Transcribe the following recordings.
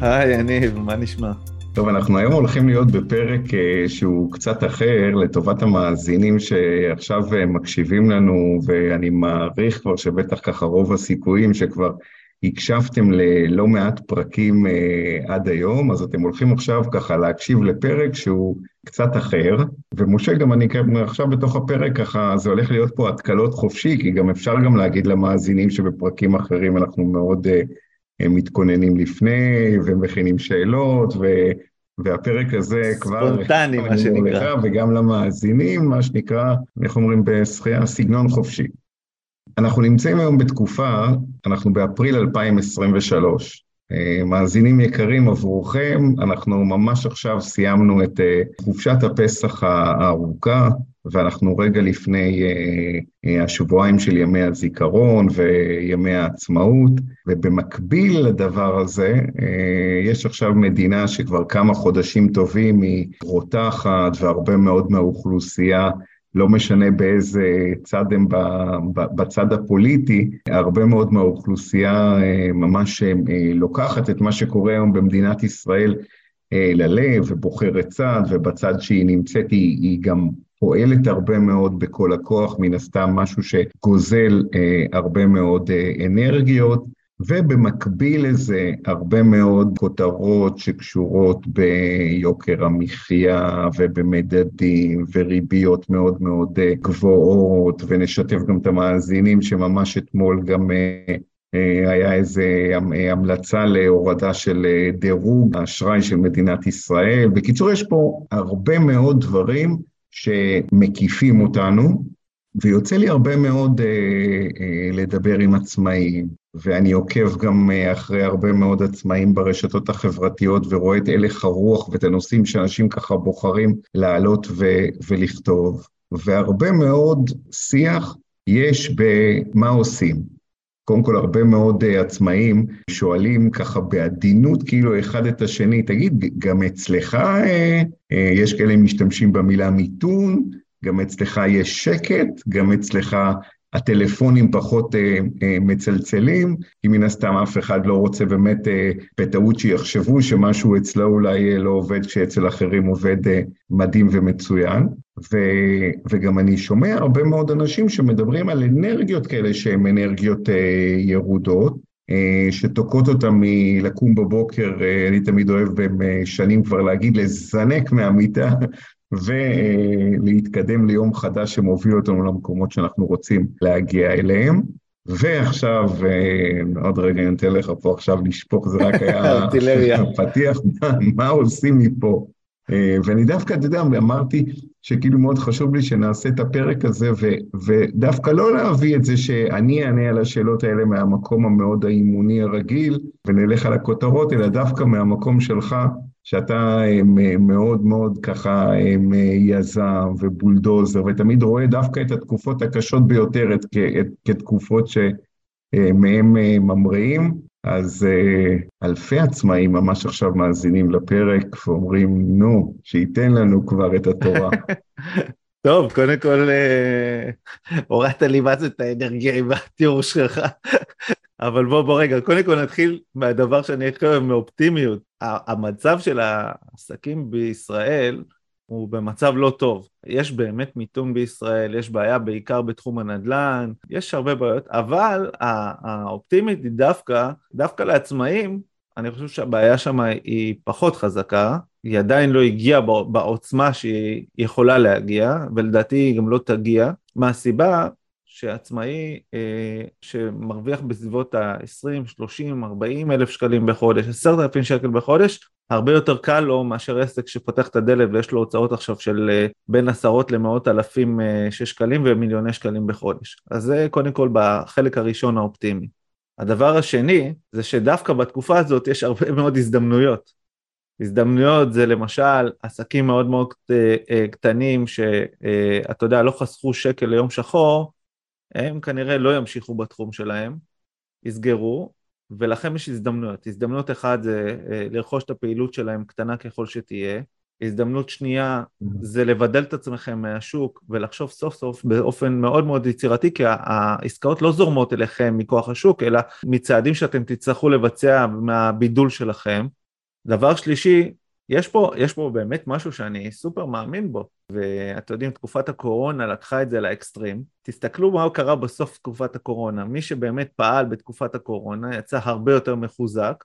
היי יניב, מה נשמע? טוב, אנחנו היום הולכים להיות בפרק uh, שהוא קצת אחר לטובת המאזינים שעכשיו uh, מקשיבים לנו, ואני מעריך כבר שבטח ככה רוב הסיכויים שכבר הקשבתם ללא מעט פרקים uh, עד היום, אז אתם הולכים עכשיו ככה להקשיב לפרק שהוא קצת אחר, ומשה גם אני עכשיו בתוך הפרק ככה, זה הולך להיות פה התקלות חופשי, כי גם אפשר גם להגיד למאזינים שבפרקים אחרים אנחנו מאוד... מתכוננים לפני ומכינים שאלות, ו, והפרק הזה כבר... ספונטני, מה שנקרא. וגם למאזינים, מה שנקרא, איך אומרים בשחייה, סגנון חופשי. אנחנו נמצאים היום בתקופה, אנחנו באפריל 2023. אה, מאזינים יקרים עבורכם, אנחנו ממש עכשיו סיימנו את אה, חופשת הפסח הארוכה, ואנחנו רגע לפני uh, השבועיים של ימי הזיכרון וימי העצמאות, ובמקביל לדבר הזה, uh, יש עכשיו מדינה שכבר כמה חודשים טובים היא רותחת והרבה מאוד מהאוכלוסייה לא משנה באיזה צד הם בצד הפוליטי, הרבה מאוד מהאוכלוסייה ממש לוקחת את מה שקורה היום במדינת ישראל ללב ובוחרת צד, ובצד שהיא נמצאת היא, היא גם פועלת הרבה מאוד בכל הכוח, מן הסתם משהו שגוזל אה, הרבה מאוד אה, אנרגיות, ובמקביל לזה הרבה מאוד כותרות שקשורות ביוקר המחיה ובמדדים וריביות מאוד מאוד אה, גבוהות, ונשתף גם את המאזינים שממש אתמול גם אה, אה, היה איזו המלצה להורדה של דירוג האשראי של מדינת ישראל. בקיצור, יש פה הרבה מאוד דברים שמקיפים אותנו, ויוצא לי הרבה מאוד אה, אה, לדבר עם עצמאים, ואני עוקב גם אה, אחרי הרבה מאוד עצמאים ברשתות החברתיות ורואה את הלך הרוח ואת הנושאים שאנשים ככה בוחרים לעלות ו- ולכתוב, והרבה מאוד שיח יש במה עושים. קודם כל, הרבה מאוד uh, עצמאים שואלים ככה בעדינות כאילו אחד את השני, תגיד, גם אצלך uh, uh, יש כאלה משתמשים במילה מיתון, גם אצלך יש שקט, גם אצלך הטלפונים פחות אה, אה, מצלצלים, כי מן הסתם אף אחד לא רוצה באמת אה, בטעות שיחשבו שמשהו אצלו אולי אה, לא עובד כשאצל אחרים עובד אה, מדהים ומצוין. ו, וגם אני שומע הרבה מאוד אנשים שמדברים על אנרגיות כאלה שהן אנרגיות אה, ירודות, שתוקעות אותם מלקום בבוקר, אה, אני תמיד אוהב בהם אה, שנים כבר להגיד, לזנק מהמיטה ולהתקדם ליום חדש שמוביל אותנו למקומות שאנחנו רוצים להגיע אליהם. ועכשיו, עוד רגע אני אתן לך פה עכשיו לשפוך, זה רק היה פתיח, מה עושים מפה? ואני דווקא, אתה יודע, אמרתי שכאילו מאוד חשוב לי שנעשה את הפרק הזה, ו, ודווקא לא להביא את זה שאני אענה על השאלות האלה מהמקום המאוד האימוני הרגיל, ונלך על הכותרות, אלא דווקא מהמקום שלך, שאתה מאוד מאוד ככה יזם ובולדוזר, ותמיד רואה דווקא את התקופות הקשות ביותר את, את, כתקופות שמהם ממריאים, אז אלפי עצמאים ממש עכשיו מאזינים לפרק ואומרים, נו, שייתן לנו כבר את התורה. טוב, קודם כל, הורדת לי מה זה את האנרגיה עם התיאור שלך. אבל בוא, בוא רגע, קודם כל נתחיל מהדבר שאני אוהב, מאופטימיות. המצב של העסקים בישראל הוא במצב לא טוב. יש באמת מיתון בישראל, יש בעיה בעיקר בתחום הנדל"ן, יש הרבה בעיות, אבל האופטימית היא דווקא, דווקא לעצמאים, אני חושב שהבעיה שם היא פחות חזקה, היא עדיין לא הגיעה בעוצמה שהיא יכולה להגיע, ולדעתי היא גם לא תגיע. מהסיבה שעצמאי אה, שמרוויח בסביבות ה-20, 30, 40 אלף שקלים בחודש, 10,000 שקל בחודש, הרבה יותר קל לו מאשר עסק שפותח את הדלת ויש לו הוצאות עכשיו של אה, בין עשרות למאות אלפים אה, של שקלים ומיליוני שקלים בחודש. אז זה קודם כל בחלק הראשון האופטימי. הדבר השני זה שדווקא בתקופה הזאת יש הרבה מאוד הזדמנויות. הזדמנויות זה למשל עסקים מאוד מאוד קטנים שאתה יודע לא חסכו שקל ליום שחור, הם כנראה לא ימשיכו בתחום שלהם, יסגרו, ולכם יש הזדמנויות. הזדמנות אחת זה לרכוש את הפעילות שלהם קטנה ככל שתהיה, הזדמנות שנייה mm-hmm. זה לבדל את עצמכם מהשוק ולחשוב סוף סוף באופן מאוד מאוד יצירתי כי העסקאות לא זורמות אליכם מכוח השוק אלא מצעדים שאתם תצטרכו לבצע מהבידול שלכם. דבר שלישי, יש פה, יש פה באמת משהו שאני סופר מאמין בו ואתם יודעים תקופת הקורונה לקחה את זה לאקסטרים. תסתכלו מה קרה בסוף תקופת הקורונה, מי שבאמת פעל בתקופת הקורונה יצא הרבה יותר מחוזק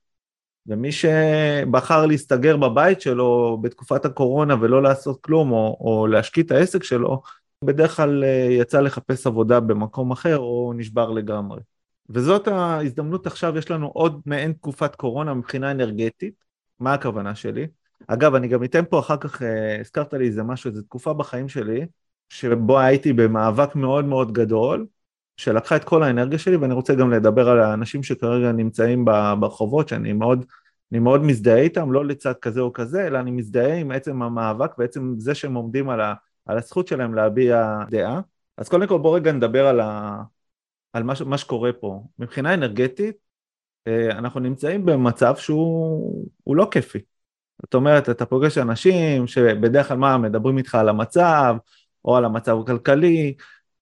ומי שבחר להסתגר בבית שלו בתקופת הקורונה ולא לעשות כלום או, או להשקיט את העסק שלו, בדרך כלל אה, יצא לחפש עבודה במקום אחר או נשבר לגמרי. וזאת ההזדמנות עכשיו, יש לנו עוד מעין תקופת קורונה מבחינה אנרגטית, מה הכוונה שלי? אגב, אני גם אתן פה אחר כך, אה, הזכרת לי איזה משהו, איזו תקופה בחיים שלי, שבו הייתי במאבק מאוד מאוד גדול, שלקחה את כל האנרגיה שלי, ואני רוצה גם לדבר על האנשים שכרגע נמצאים ברחובות, שאני מאוד, מאוד מזדהה איתם, לא לצד כזה או כזה, אלא אני מזדהה עם עצם המאבק ועצם זה שהם עומדים על, ה, על הזכות שלהם להביע דעה. אז קודם כל בואו רגע נדבר על, ה, על מה, מה שקורה פה. מבחינה אנרגטית, אה, אנחנו נמצאים במצב שהוא לא כיפי. זאת אומרת, אתה פוגש אנשים שבדרך כלל מה, מדברים איתך על המצב, או על המצב הכלכלי,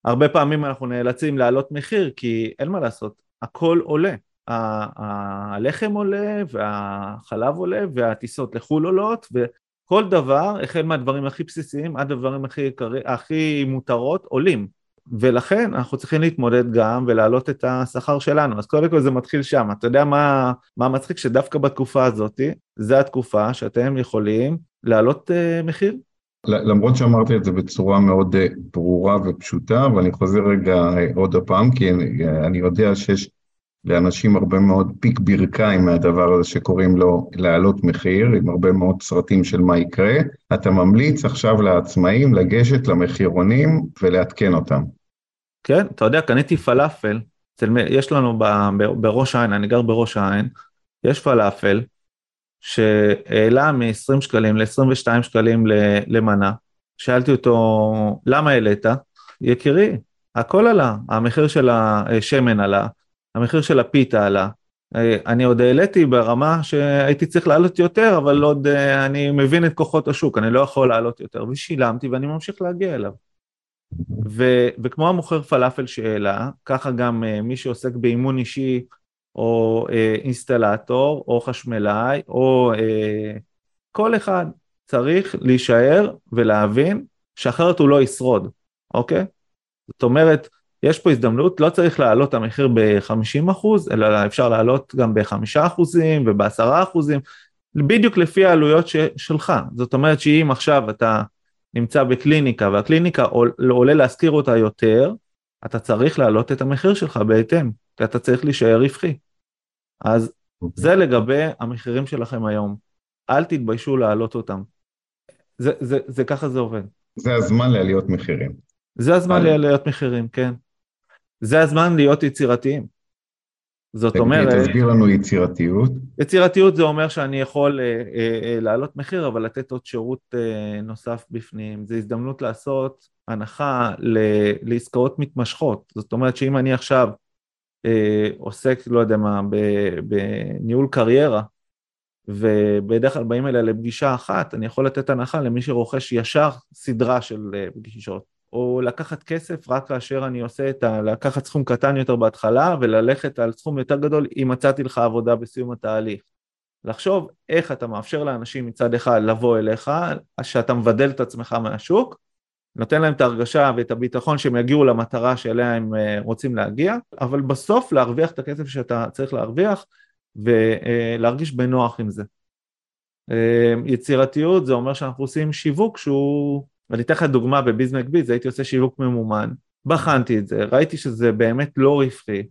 הרבה פעמים אנחנו נאלצים להעלות מחיר כי אין מה לעשות, הכל עולה. הלחם עולה והחלב עולה והטיסות לחו"ל עולות וכל דבר, החל מהדברים הכי בסיסיים עד הדברים הכי, הכי מותרות, עולים. ולכן אנחנו צריכים להתמודד גם ולהעלות את השכר שלנו. אז קודם כל זה מתחיל שם. אתה יודע מה, מה מצחיק? שדווקא בתקופה הזאת, זה התקופה שאתם יכולים להעלות uh, מחיר. למרות שאמרתי את זה בצורה מאוד אה, ברורה ופשוטה, ואני חוזר רגע אה, עוד הפעם, כי אני, אני יודע שיש לאנשים הרבה מאוד פיק ברכיים מהדבר הזה שקוראים לו להעלות מחיר, עם הרבה מאוד סרטים של מה יקרה. אתה ממליץ עכשיו לעצמאים לגשת למחירונים ולעדכן אותם. כן, אתה יודע, קניתי פלאפל, יש לנו בראש העין, אני גר בראש העין, יש פלאפל, שהעלה מ-20 שקלים ל-22 שקלים למנה. שאלתי אותו, למה העלית? יקירי, הכל עלה, המחיר של השמן עלה, המחיר של הפיתה עלה. אני עוד העליתי ברמה שהייתי צריך לעלות יותר, אבל עוד אני מבין את כוחות השוק, אני לא יכול לעלות יותר, ושילמתי ואני ממשיך להגיע אליו. ו, וכמו המוכר פלאפל שהעלה, ככה גם מי שעוסק באימון אישי או אה, אינסטלטור, או חשמלאי, או אה, כל אחד צריך להישאר ולהבין שאחרת הוא לא ישרוד, אוקיי? זאת אומרת, יש פה הזדמנות, לא צריך להעלות את המחיר ב-50 אלא אפשר להעלות גם ב-5 וב-10 בדיוק לפי העלויות ש- שלך. זאת אומרת שאם עכשיו אתה נמצא בקליניקה והקליניקה עולה להשכיר אותה יותר, אתה צריך להעלות את המחיר שלך בהתאם, כי אתה צריך להישאר רווחי. אז okay. אוקיי. זה לגבי המחירים שלכם היום. אל תתביישו להעלות אותם. זה, זה, זה ככה זה עובד. זה הזמן לעליות מחירים. זה הזמן לעליות מחירים, כן. זה הזמן להיות יצירתיים. זאת אומרת... תסביר לנו יצירתיות. יצירתיות זה אומר שאני יכול אה, אה, אה, להעלות מחיר, אבל לתת עוד שירות אה, נוסף בפנים. זו הזדמנות לעשות הנחה ל, לעסקאות מתמשכות. זאת אומרת שאם אני עכשיו אה, עוסק, לא יודע מה, בניהול קריירה, ובדרך כלל באים אליה לפגישה אחת, אני יכול לתת הנחה למי שרוכש ישר סדרה של אה, פגישות. או לקחת כסף רק כאשר אני עושה את ה... לקחת סכום קטן יותר בהתחלה וללכת על סכום יותר גדול אם מצאתי לך עבודה בסיום התהליך. לחשוב איך אתה מאפשר לאנשים מצד אחד לבוא אליך, שאתה מבדל את עצמך מהשוק, נותן להם את ההרגשה ואת הביטחון שהם יגיעו למטרה שאליה הם אה, רוצים להגיע, אבל בסוף להרוויח את הכסף שאתה צריך להרוויח ולהרגיש בנוח עם זה. אה, יצירתיות זה אומר שאנחנו עושים שיווק שהוא, ואני אתן לך דוגמה בביזנק ביז, הייתי עושה שיווק ממומן, בחנתי את זה, ראיתי שזה באמת לא רווחי,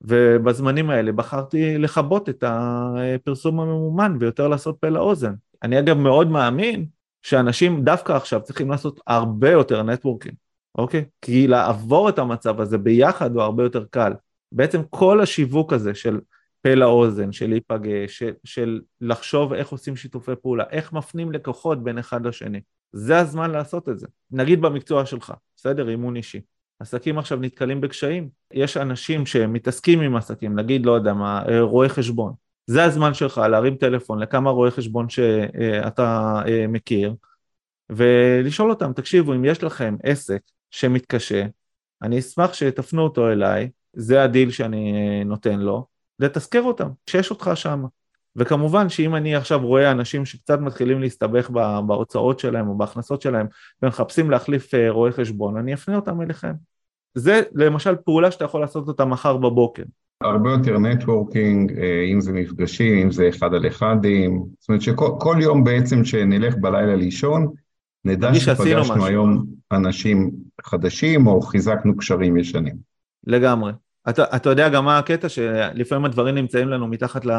ובזמנים האלה בחרתי לכבות את הפרסום הממומן ויותר לעשות פה לאוזן. אני אגב מאוד מאמין שאנשים דווקא עכשיו צריכים לעשות הרבה יותר נטוורקינג, אוקיי? כי לעבור את המצב הזה ביחד הוא הרבה יותר קל. בעצם כל השיווק הזה של פה לאוזן, של להיפגש, של, של לחשוב איך עושים שיתופי פעולה, איך מפנים לקוחות בין אחד לשני. זה הזמן לעשות את זה. נגיד במקצוע שלך, בסדר? אימון אישי. עסקים עכשיו נתקלים בקשיים, יש אנשים שמתעסקים עם עסקים, נגיד, לא יודע מה, רואי חשבון. זה הזמן שלך להרים טלפון לכמה רואי חשבון שאתה אה, מכיר, ולשאול אותם, תקשיבו, אם יש לכם עסק שמתקשה, אני אשמח שתפנו אותו אליי, זה הדיל שאני אה, נותן לו, לתזכר אותם, שיש אותך שם. וכמובן שאם אני עכשיו רואה אנשים שקצת מתחילים להסתבך בהוצאות שלהם או בהכנסות שלהם ומחפשים להחליף אה, רואי חשבון, אני אפנה אותם אליכם. זה למשל פעולה שאתה יכול לעשות אותה מחר בבוקר. הרבה יותר networking, אה, אם זה מפגשים, אם זה אחד על אחד, זאת אומרת שכל יום בעצם שנלך בלילה לישון, נדע שפגשנו היום אנשים חדשים או חיזקנו קשרים ישנים. לגמרי. אתה, אתה יודע גם מה הקטע שלפעמים הדברים נמצאים לנו מתחת ל...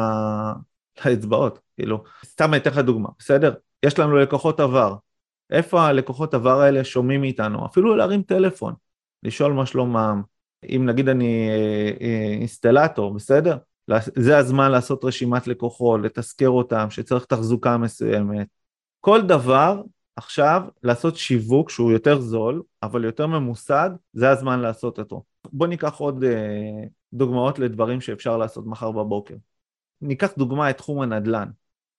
לאצבעות, כאילו, סתם אני אתן לך דוגמה, בסדר? יש לנו לקוחות עבר, איפה הלקוחות עבר האלה שומעים מאיתנו? אפילו להרים טלפון, לשאול מה שלומם, אם נגיד אני אה, אה, אינסטלטור, בסדר? זה הזמן לעשות רשימת לקוחות, לתזכר אותם, שצריך תחזוקה מסוימת. כל דבר עכשיו לעשות שיווק שהוא יותר זול, אבל יותר ממוסד, זה הזמן לעשות אותו. בוא ניקח עוד אה, דוגמאות לדברים שאפשר לעשות מחר בבוקר. ניקח דוגמה את תחום הנדל"ן.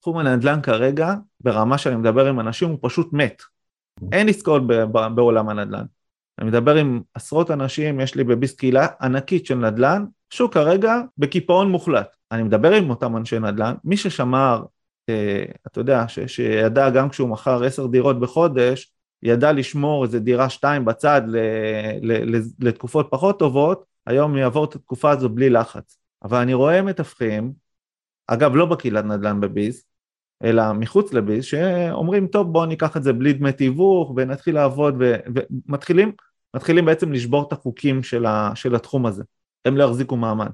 תחום הנדל"ן כרגע, ברמה שאני מדבר עם אנשים, הוא פשוט מת. אין עסקאות בעולם הנדל"ן. אני מדבר עם עשרות אנשים, יש לי בביס קהילה ענקית של נדל"ן, שוק כרגע בקיפאון מוחלט. אני מדבר עם אותם אנשי נדל"ן, מי ששמר, אתה יודע, ש, שידע גם כשהוא מכר עשר דירות בחודש, ידע לשמור איזה דירה שתיים בצד ל, ל, ל, לתקופות פחות טובות, היום יעבור את התקופה הזו בלי לחץ. אבל אני רואה מתווכים אגב, לא בקהילת נדל"ן בביז, אלא מחוץ לביז, שאומרים, טוב, בואו ניקח את זה בלי דמי תיווך ונתחיל לעבוד, ו... ומתחילים מתחילים בעצם לשבור את החוקים של, ה... של התחום הזה. הם לא יחזיקו מעמד.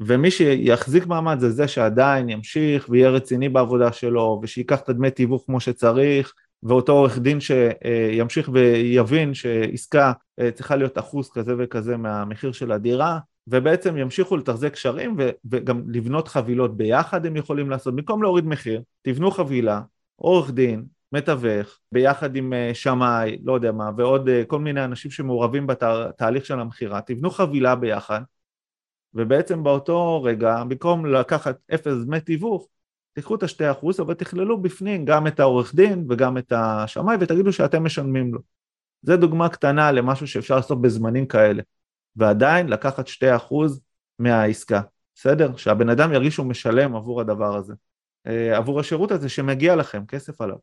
ומי שיחזיק מעמד זה זה שעדיין ימשיך ויהיה רציני בעבודה שלו, ושייקח את הדמי תיווך כמו שצריך, ואותו עורך דין שימשיך ויבין שעסקה אה, צריכה להיות אחוז כזה וכזה מהמחיר של הדירה, ובעצם ימשיכו לתחזק קשרים וגם לבנות חבילות ביחד הם יכולים לעשות, במקום להוריד מחיר, תבנו חבילה, עורך דין, מתווך, ביחד עם אה, שמאי, לא יודע מה, ועוד אה, כל מיני אנשים שמעורבים בתהליך של המכירה, תבנו חבילה ביחד, ובעצם באותו רגע, במקום לקחת אפס דמי תיווך, תיקחו את השתי אחוז, אבל תכללו בפנים גם את העורך דין וגם את השמאי ותגידו שאתם משלמים לו. זה דוגמה קטנה למשהו שאפשר לעשות בזמנים כאלה. ועדיין לקחת 2% מהעסקה, בסדר? שהבן אדם ירגיש שהוא משלם עבור הדבר הזה, אה, עבור השירות הזה שמגיע לכם, כסף עליו.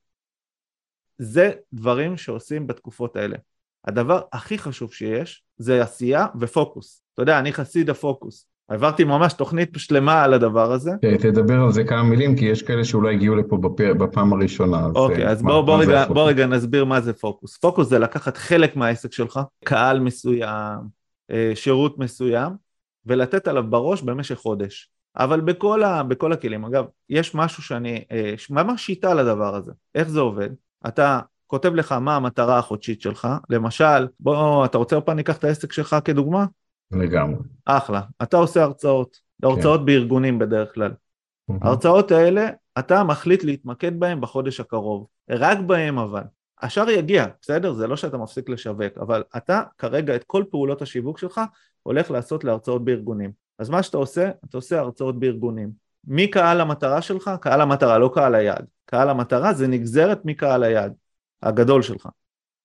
זה דברים שעושים בתקופות האלה. הדבר הכי חשוב שיש זה עשייה ופוקוס. אתה יודע, אני חסיד הפוקוס. העברתי ממש תוכנית שלמה על הדבר הזה. תדבר על זה כמה מילים, כי יש כאלה שאולי הגיעו לפה בפ... בפעם הראשונה. אוקיי, okay, אז בוא, בוא, רגע, בוא רגע נסביר מה זה פוקוס. פוקוס זה לקחת חלק מהעסק שלך, קהל מסוים, אה, שירות מסוים ולתת עליו בראש במשך חודש. אבל בכל, ה, בכל הכלים, אגב, יש משהו שאני, אה, ממש שיטה לדבר הזה. איך זה עובד? אתה כותב לך מה המטרה החודשית שלך, למשל, בוא, אתה רוצה פעם ניקח את העסק שלך כדוגמה? לגמרי. אחלה. אתה עושה הרצאות, הרצאות כן. בארגונים בדרך כלל. ההרצאות האלה, אתה מחליט להתמקד בהם בחודש הקרוב. רק בהם אבל. השאר יגיע, בסדר? זה לא שאתה מפסיק לשווק, אבל אתה כרגע את כל פעולות השיווק שלך הולך לעשות להרצאות בארגונים. אז מה שאתה עושה, אתה עושה הרצאות בארגונים. מי קהל המטרה שלך? קהל המטרה, לא קהל היעד. קהל המטרה זה נגזרת מקהל היעד הגדול שלך.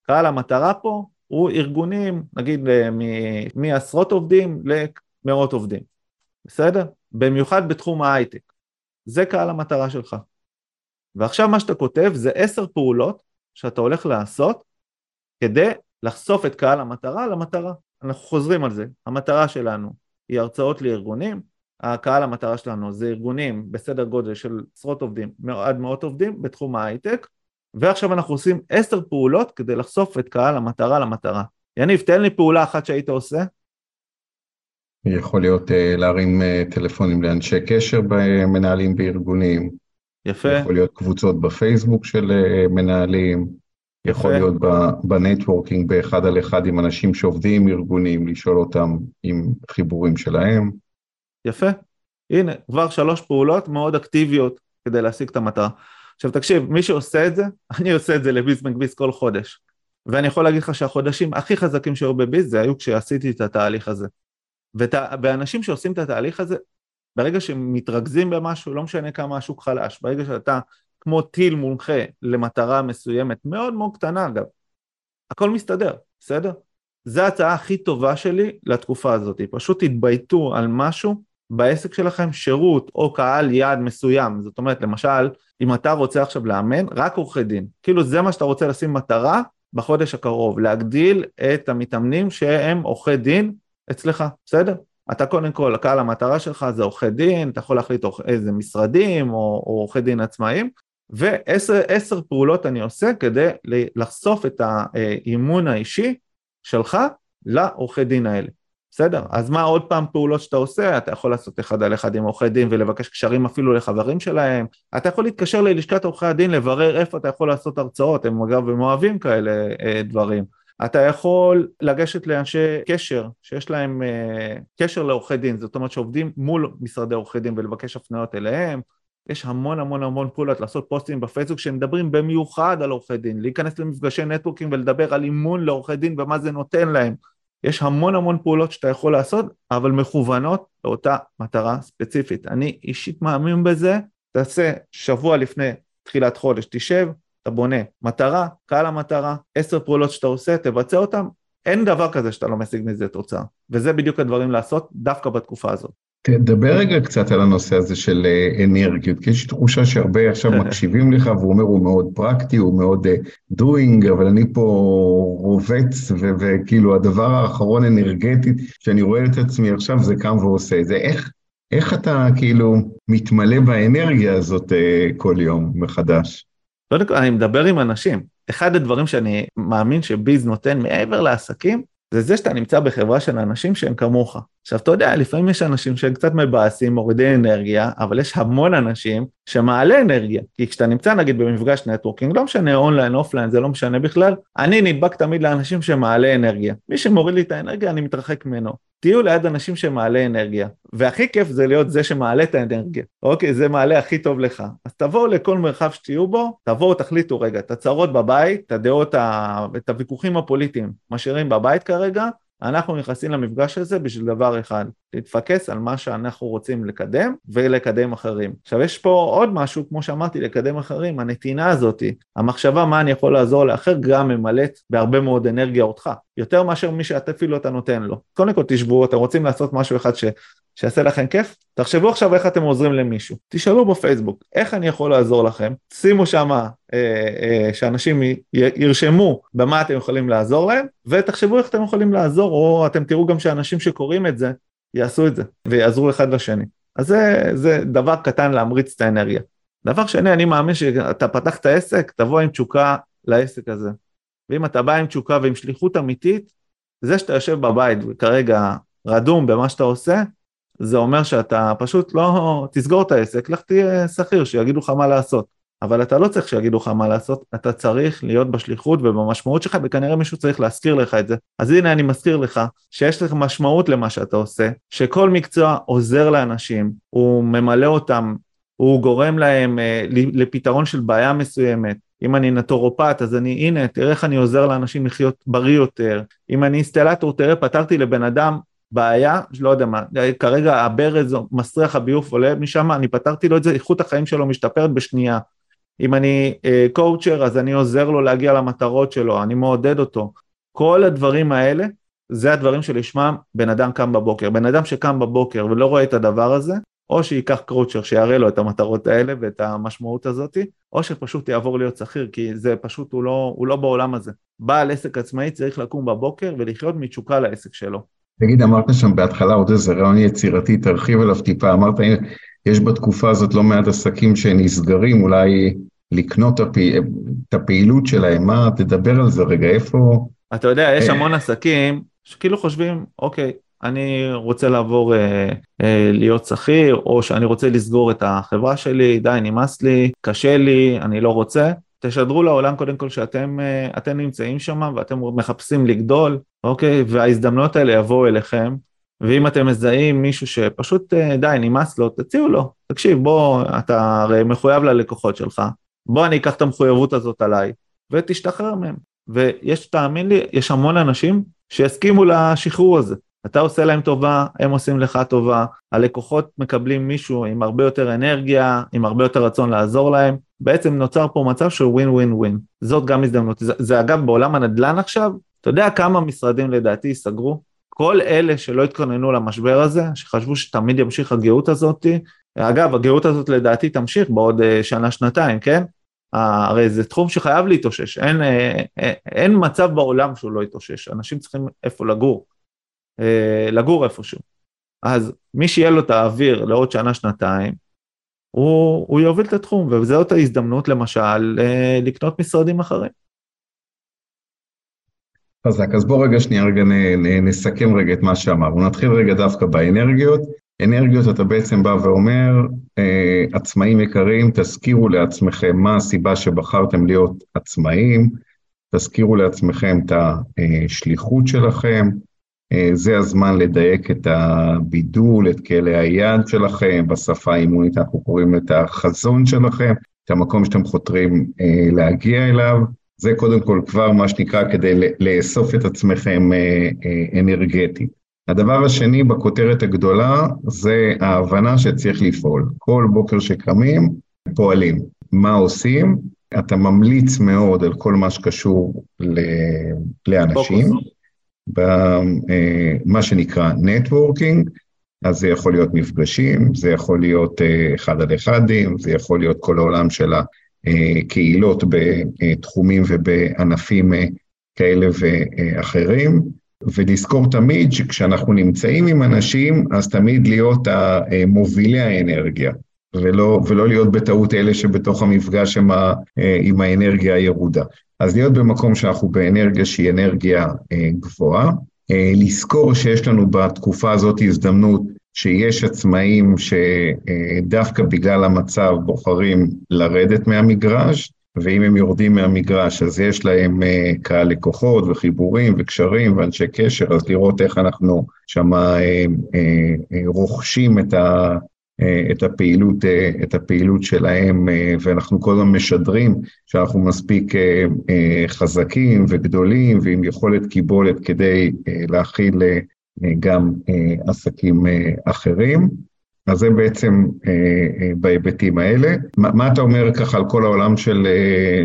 קהל המטרה פה הוא ארגונים, נגיד מעשרות עובדים למאות עובדים, בסדר? במיוחד בתחום ההייטק. זה קהל המטרה שלך. ועכשיו מה שאתה כותב זה עשר פעולות שאתה הולך לעשות כדי לחשוף את קהל המטרה למטרה. אנחנו חוזרים על זה, המטרה שלנו היא הרצאות לארגונים, הקהל המטרה שלנו זה ארגונים בסדר גודל של עשרות עובדים עד מאות עובדים בתחום ההייטק, ועכשיו אנחנו עושים עשר פעולות כדי לחשוף את קהל המטרה למטרה. יניב, תן לי פעולה אחת שהיית עושה. יכול להיות uh, להרים uh, טלפונים לאנשי קשר במנהלים בארגונים, יפה. יכול להיות קבוצות בפייסבוק של uh, מנהלים, יפה. יכול להיות בנטוורקינג באחד על אחד עם אנשים שעובדים עם ארגונים, לשאול אותם עם חיבורים שלהם. יפה, הנה, כבר שלוש פעולות מאוד אקטיביות כדי להשיג את המטרה. עכשיו תקשיב, מי שעושה את זה, אני עושה את זה לביז מקביז כל חודש. ואני יכול להגיד לך שהחודשים הכי חזקים שהיו בביז זה היו כשעשיתי את התהליך הזה. ואנשים שעושים את התהליך הזה, ברגע שמתרכזים במשהו, לא משנה כמה השוק חלש, ברגע שאתה כמו טיל מונחה למטרה מסוימת, מאוד מאוד קטנה אגב, הכל מסתדר, בסדר? זו ההצעה הכי טובה שלי לתקופה הזאת, פשוט תתבייתו על משהו בעסק שלכם, שירות או קהל יעד מסוים, זאת אומרת למשל, אם אתה רוצה עכשיו לאמן, רק עורכי דין, כאילו זה מה שאתה רוצה לשים מטרה בחודש הקרוב, להגדיל את המתאמנים שהם עורכי דין אצלך, בסדר? אתה קודם כל, הקהל המטרה שלך זה עורכי דין, אתה יכול להחליט איזה משרדים או עורכי דין עצמאיים, ועשר פעולות אני עושה כדי לחשוף את האימון האישי שלך לעורכי דין האלה. בסדר, אז מה עוד פעם פעולות שאתה עושה? אתה יכול לעשות אחד על אחד עם עורכי דין ולבקש קשרים אפילו לחברים שלהם, אתה יכול להתקשר ללשכת עורכי הדין לברר איפה אתה יכול לעשות הרצאות, הם אגב הם אוהבים כאלה אה, דברים. אתה יכול לגשת לאנשי קשר שיש להם אה, קשר לעורכי דין, זאת אומרת שעובדים מול משרדי עורכי דין ולבקש הפניות אליהם, יש המון המון המון פעולות לעשות פוסטים בפייסבוק שמדברים במיוחד על עורכי דין, להיכנס למפגשי נטוורקינג ולדבר על אימון לעורכי דין ומה זה נותן להם. יש המון המון פעולות שאתה יכול לעשות, אבל מכוונות לאותה מטרה ספציפית. אני אישית מאמין בזה, תעשה שבוע לפני תחילת חודש, תשב, אתה בונה מטרה, קהל המטרה, עשר פעולות שאתה עושה, תבצע אותן, אין דבר כזה שאתה לא משיג מזה תוצאה. וזה בדיוק הדברים לעשות דווקא בתקופה הזאת. תדבר רגע קצת על הנושא הזה של אה, אנרגיות, כי יש תחושה שהרבה עכשיו מקשיבים לך, והוא אומר, הוא מאוד פרקטי, הוא מאוד אה, doing, אבל אני פה רובץ, וכאילו הדבר האחרון אנרגטית, שאני רואה את עצמי עכשיו, זה קם ועושה את זה. איך, איך אתה כאילו מתמלא באנרגיה הזאת אה, כל יום מחדש? קודם כל, אני מדבר עם אנשים. אחד הדברים שאני מאמין שביז נותן מעבר לעסקים, זה זה שאתה נמצא בחברה של אנשים שהם כמוך. עכשיו, אתה יודע, לפעמים יש אנשים שהם קצת מבאסים, מורידי אנרגיה, אבל יש המון אנשים שמעלה אנרגיה. כי כשאתה נמצא נגיד במפגש networking, לא משנה online, offline, זה לא משנה בכלל, אני נדבק תמיד לאנשים שמעלה אנרגיה. מי שמוריד לי את האנרגיה, אני מתרחק ממנו. תהיו ליד אנשים שמעלה אנרגיה, והכי כיף זה להיות זה שמעלה את האנרגיה, אוקיי, זה מעלה הכי טוב לך. אז תבואו לכל מרחב שתהיו בו, תבואו, תחליטו רגע, את הצרות בבית, את הדעות, את הוויכוחים הפוליטיים משאירים בבית כרגע, אנחנו נכנסים למפגש הזה בשביל דבר אחד, להתפקס על מה שאנחנו רוצים לקדם ולקדם אחרים. עכשיו יש פה עוד משהו, כמו שאמרתי, לקדם אחרים, הנתינה הזאתי, המחשבה מה אני יכול לעזור לאחר גם ממלאת בהרבה מאוד אנרגיה אותך, יותר מאשר מי שאתה אפילו אתה נותן לו. קודם כל תשבו, אתם רוצים לעשות משהו אחד ש... שיעשה לכם כיף? תחשבו עכשיו איך אתם עוזרים למישהו. תשאלו בפייסבוק, איך אני יכול לעזור לכם? שימו שם אה, אה, שאנשים י, ירשמו במה אתם יכולים לעזור להם, ותחשבו איך אתם יכולים לעזור, או אתם תראו גם שאנשים שקוראים את זה, יעשו את זה, ויעזרו אחד לשני. אז זה, זה דבר קטן להמריץ את האנרגיה. דבר שני, אני מאמין שאתה פתח את העסק, תבוא עם תשוקה לעסק הזה. ואם אתה בא עם תשוקה ועם שליחות אמיתית, זה שאתה יושב בבית וכרגע רדום במה שאתה עושה, זה אומר שאתה פשוט לא, תסגור את העסק, לך תהיה שכיר, שיגידו לך מה לעשות. אבל אתה לא צריך שיגידו לך מה לעשות, אתה צריך להיות בשליחות ובמשמעות שלך, וכנראה מישהו צריך להזכיר לך את זה. אז הנה אני מזכיר לך שיש לך משמעות למה שאתה עושה, שכל מקצוע עוזר לאנשים, הוא ממלא אותם, הוא גורם להם אה, לפתרון של בעיה מסוימת. אם אני נטורופט, אז אני, הנה, תראה איך אני עוזר לאנשים לחיות בריא יותר. אם אני אינסטלטור, תראה, פתרתי לבן אדם בעיה, לא יודע מה, כרגע הברז מסריח הביוף עולה משם, אני פתרתי לו את זה, איכות החיים שלו משתפרת בשנייה. אם אני קואוצ'ר, uh, אז אני עוזר לו להגיע למטרות שלו, אני מעודד אותו. כל הדברים האלה, זה הדברים שלשמם בן אדם קם בבוקר. בן אדם שקם בבוקר ולא רואה את הדבר הזה, או שייקח קואוצ'ר שיראה לו את המטרות האלה ואת המשמעות הזאת, או שפשוט יעבור להיות שכיר, כי זה פשוט, הוא לא, הוא לא בעולם הזה. בעל עסק עצמאי צריך לקום בבוקר ולחיות מתשוקה לעסק שלו. תגיד, אמרת שם בהתחלה עוד איזה רעיון יצירתי, תרחיב עליו טיפה, אמרת, יש בתקופה הזאת לא מעט עסקים שנסגרים, אולי לקנות את הפעילות שלהם, מה, תדבר על זה רגע, איפה... אתה יודע, יש אה. המון עסקים שכאילו חושבים, אוקיי, אני רוצה לעבור אה, אה, להיות שכיר, או שאני רוצה לסגור את החברה שלי, די, נמאס לי, קשה לי, אני לא רוצה. תשדרו לעולם קודם כל שאתם נמצאים שם ואתם מחפשים לגדול, אוקיי? וההזדמנויות האלה יבואו אליכם, ואם אתם מזהים מישהו שפשוט אה, די, נמאס לו, תציעו לו, תקשיב, בוא, אתה הרי מחויב ללקוחות שלך, בוא אני אקח את המחויבות הזאת עליי, ותשתחרר מהם. ויש, תאמין לי, יש המון אנשים שיסכימו לשחרור הזה. אתה עושה להם טובה, הם עושים לך טובה, הלקוחות מקבלים מישהו עם הרבה יותר אנרגיה, עם הרבה יותר רצון לעזור להם, בעצם נוצר פה מצב של ווין ווין ווין. זאת גם הזדמנות. זה, זה אגב בעולם הנדל"ן עכשיו, אתה יודע כמה משרדים לדעתי ייסגרו? כל אלה שלא התכוננו למשבר הזה, שחשבו שתמיד ימשיך הגאות הזאת, אגב, הגאות הזאת לדעתי תמשיך בעוד אה, שנה-שנתיים, כן? הרי זה תחום שחייב להתאושש, אין, אין, אה, אין מצב בעולם שהוא לא יתאושש, אנשים צריכים איפה לגור, אה, לגור איפשהו. אז מי שיהיה לו את האוויר לעוד שנה-שנתיים, הוא, הוא יוביל את התחום, וזאת ההזדמנות למשל לקנות משרדים אחרים. חזק, אז בוא רגע שנייה רגע נסכם רגע את מה שאמרנו, נתחיל רגע דווקא באנרגיות. אנרגיות אתה בעצם בא ואומר, אה, עצמאים יקרים, תזכירו לעצמכם מה הסיבה שבחרתם להיות עצמאים, תזכירו לעצמכם את השליחות שלכם, אה, זה הזמן לדייק את הבידול, את כלא היד שלכם, בשפה האימונית אנחנו קוראים את החזון שלכם, את המקום שאתם חותרים אה, להגיע אליו. זה קודם כל כבר מה שנקרא כדי לאסוף את עצמכם אה, אה, אנרגטית. הדבר השני בכותרת הגדולה זה ההבנה שצריך לפעול. כל בוקר שקמים, פועלים. מה עושים? אתה ממליץ מאוד על כל מה שקשור לאנשים, במה אה, שנקרא נטוורקינג, אז זה יכול להיות מפגשים, זה יכול להיות אחד על אחדים, זה יכול להיות כל העולם של קהילות בתחומים ובענפים אה, כאלה ואחרים, ולזכור תמיד שכשאנחנו נמצאים עם אנשים, אז תמיד להיות מובילי האנרגיה, ולא, ולא להיות בטעות אלה שבתוך המפגש עם, ה, אה, עם האנרגיה הירודה. אז להיות במקום שאנחנו באנרגיה שהיא אנרגיה אה, גבוהה, לזכור שיש לנו בתקופה הזאת הזדמנות שיש עצמאים שדווקא בגלל המצב בוחרים לרדת מהמגרש, ואם הם יורדים מהמגרש אז יש להם אה, קהל לקוחות וחיבורים וקשרים ואנשי קשר, אז לראות איך אנחנו שמה אה, אה, רוכשים את, ה, את, הפעילות, את הפעילות שלהם, ואנחנו כל הזמן משדרים שאנחנו מספיק חזקים וגדולים ועם יכולת קיבולת כדי להכיל גם אה, עסקים אה, אחרים. אז זה בעצם אה, בהיבטים האלה. מה, מה אתה אומר ככה על כל העולם של,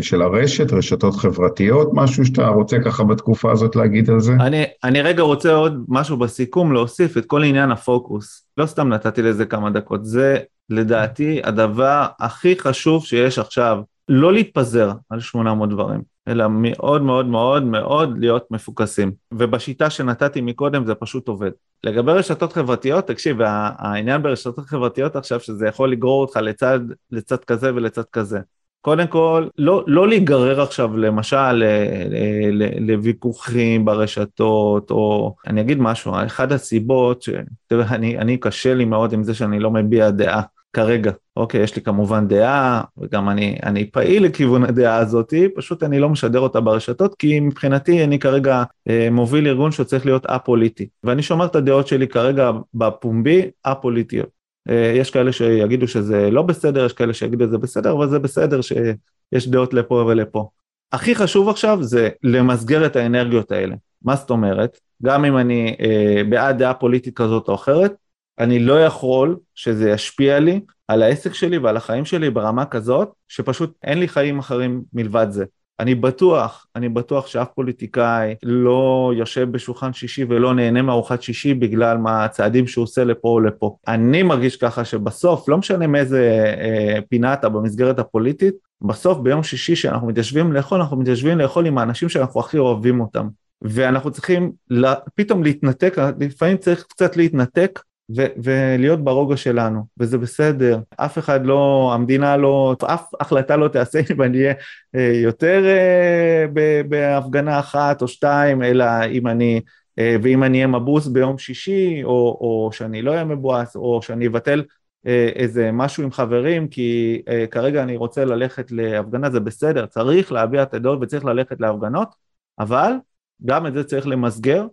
של הרשת, רשתות חברתיות, משהו שאתה רוצה ככה בתקופה הזאת להגיד על זה? אני, אני רגע רוצה עוד משהו בסיכום, להוסיף את כל עניין הפוקוס. לא סתם נתתי לזה כמה דקות, זה לדעתי הדבר הכי חשוב שיש עכשיו, לא להתפזר על 800 דברים. אלא מאוד מאוד מאוד מאוד להיות מפוקסים. ובשיטה שנתתי מקודם זה פשוט עובד. לגבי רשתות חברתיות, תקשיב, העניין ברשתות חברתיות עכשיו שזה יכול לגרור אותך לצד, לצד כזה ולצד כזה. קודם כל, לא, לא להיגרר עכשיו למשל לוויכוחים ברשתות, או אני אגיד משהו, אחד הסיבות, ש... אני, אני קשה לי מאוד עם זה שאני לא מביע דעה. כרגע. אוקיי, יש לי כמובן דעה, וגם אני, אני פעיל לכיוון הדעה הזאתי, פשוט אני לא משדר אותה ברשתות, כי מבחינתי אני כרגע אה, מוביל ארגון שצריך להיות א-פוליטי. ואני שומר את הדעות שלי כרגע בפומבי, א-פוליטיות. אה, יש כאלה שיגידו שזה לא בסדר, יש כאלה שיגידו שזה בסדר, אבל זה בסדר שיש דעות לפה ולפה. הכי חשוב עכשיו זה למסגר את האנרגיות האלה. מה זאת אומרת? גם אם אני אה, בעד דעה פוליטית כזאת או אחרת, אני לא יכול שזה ישפיע לי על העסק שלי ועל החיים שלי ברמה כזאת, שפשוט אין לי חיים אחרים מלבד זה. אני בטוח, אני בטוח שאף פוליטיקאי לא יושב בשולחן שישי ולא נהנה מארוחת שישי בגלל מה הצעדים שהוא עושה לפה או לפה. אני מרגיש ככה שבסוף, לא משנה מאיזה אה, פינה אתה במסגרת הפוליטית, בסוף ביום שישי שאנחנו מתיישבים לאכול, אנחנו מתיישבים לאכול עם האנשים שאנחנו הכי אוהבים אותם. ואנחנו צריכים לה, פתאום להתנתק, לפעמים צריך קצת להתנתק ו- ולהיות ברוגע שלנו, וזה בסדר. אף אחד לא, המדינה לא, אף החלטה לא תעשה אם אני אהיה אה, יותר אה, בהפגנה אחת או שתיים, אלא אם אני, אה, ואם אני אהיה מבוס ביום שישי, או, או שאני לא אהיה מבואס, או שאני אבטל איזה משהו עם חברים, כי כרגע אני רוצה ללכת להפגנה, זה בסדר, צריך להביע את הדעות וצריך ללכת להפגנות, אבל גם את זה צריך למסגר,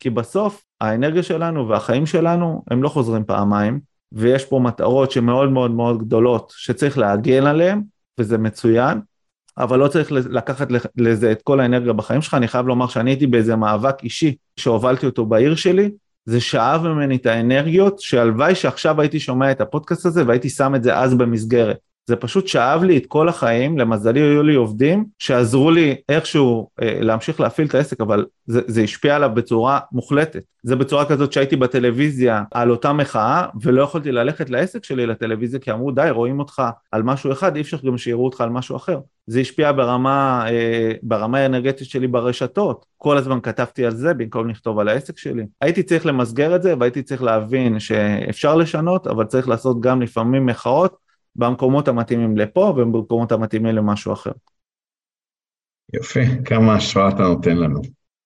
כי בסוף האנרגיה שלנו והחיים שלנו הם לא חוזרים פעמיים, ויש פה מטרות שמאוד מאוד מאוד גדולות שצריך להגן עליהן, וזה מצוין, אבל לא צריך לקחת לזה את כל האנרגיה בחיים שלך, אני חייב לומר שאני הייתי באיזה מאבק אישי שהובלתי אותו בעיר שלי, זה שאב ממני את האנרגיות, שהלוואי שעכשיו הייתי שומע את הפודקאסט הזה והייתי שם את זה אז במסגרת. זה פשוט שאב לי את כל החיים, למזלי היו לי עובדים שעזרו לי איכשהו אה, להמשיך להפעיל את העסק, אבל זה, זה השפיע עליו בצורה מוחלטת. זה בצורה כזאת שהייתי בטלוויזיה על אותה מחאה, ולא יכולתי ללכת לעסק שלי לטלוויזיה, כי אמרו די, רואים אותך על משהו אחד, אי אפשר גם שיראו אותך על משהו אחר. זה השפיע ברמה, אה, ברמה האנרגטית שלי ברשתות, כל הזמן כתבתי על זה במקום לכתוב על העסק שלי. הייתי צריך למסגר את זה והייתי צריך להבין שאפשר לשנות, אבל צריך לעשות גם לפעמים מחאות במקומות המתאימים לפה ובמקומות המתאימים למשהו אחר. יפה, כמה השראה אתה נותן לנו.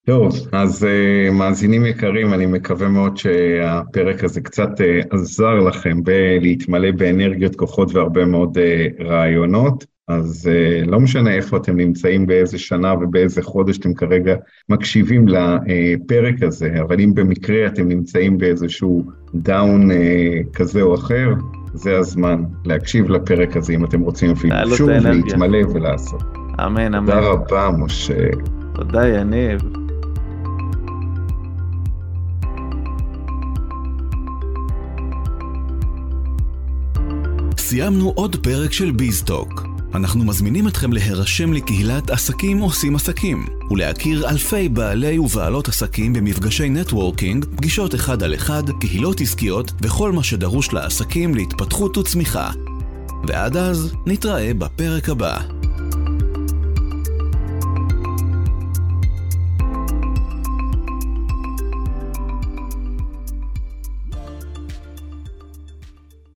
טוב, אז uh, מאזינים יקרים, אני מקווה מאוד שהפרק הזה קצת uh, עזר לכם בלהתמלא באנרגיות, כוחות והרבה מאוד uh, רעיונות. אז uh, לא משנה איפה אתם נמצאים, באיזה שנה ובאיזה חודש אתם כרגע מקשיבים לפרק הזה, אבל אם במקרה אתם נמצאים באיזשהו down uh, כזה או אחר, זה הזמן להקשיב לפרק הזה, אם אתם רוצים אפילו שוב להתמלא ולעשות. אמן, אמן. תודה רבה, משה. תודה, יניב. סיימנו עוד פרק של ביזטוק. אנחנו מזמינים אתכם להירשם לקהילת עסקים עושים עסקים, ולהכיר אלפי בעלי ובעלות עסקים במפגשי נטוורקינג, פגישות אחד על אחד, קהילות עסקיות וכל מה שדרוש לעסקים להתפתחות וצמיחה. ועד אז, נתראה בפרק הבא.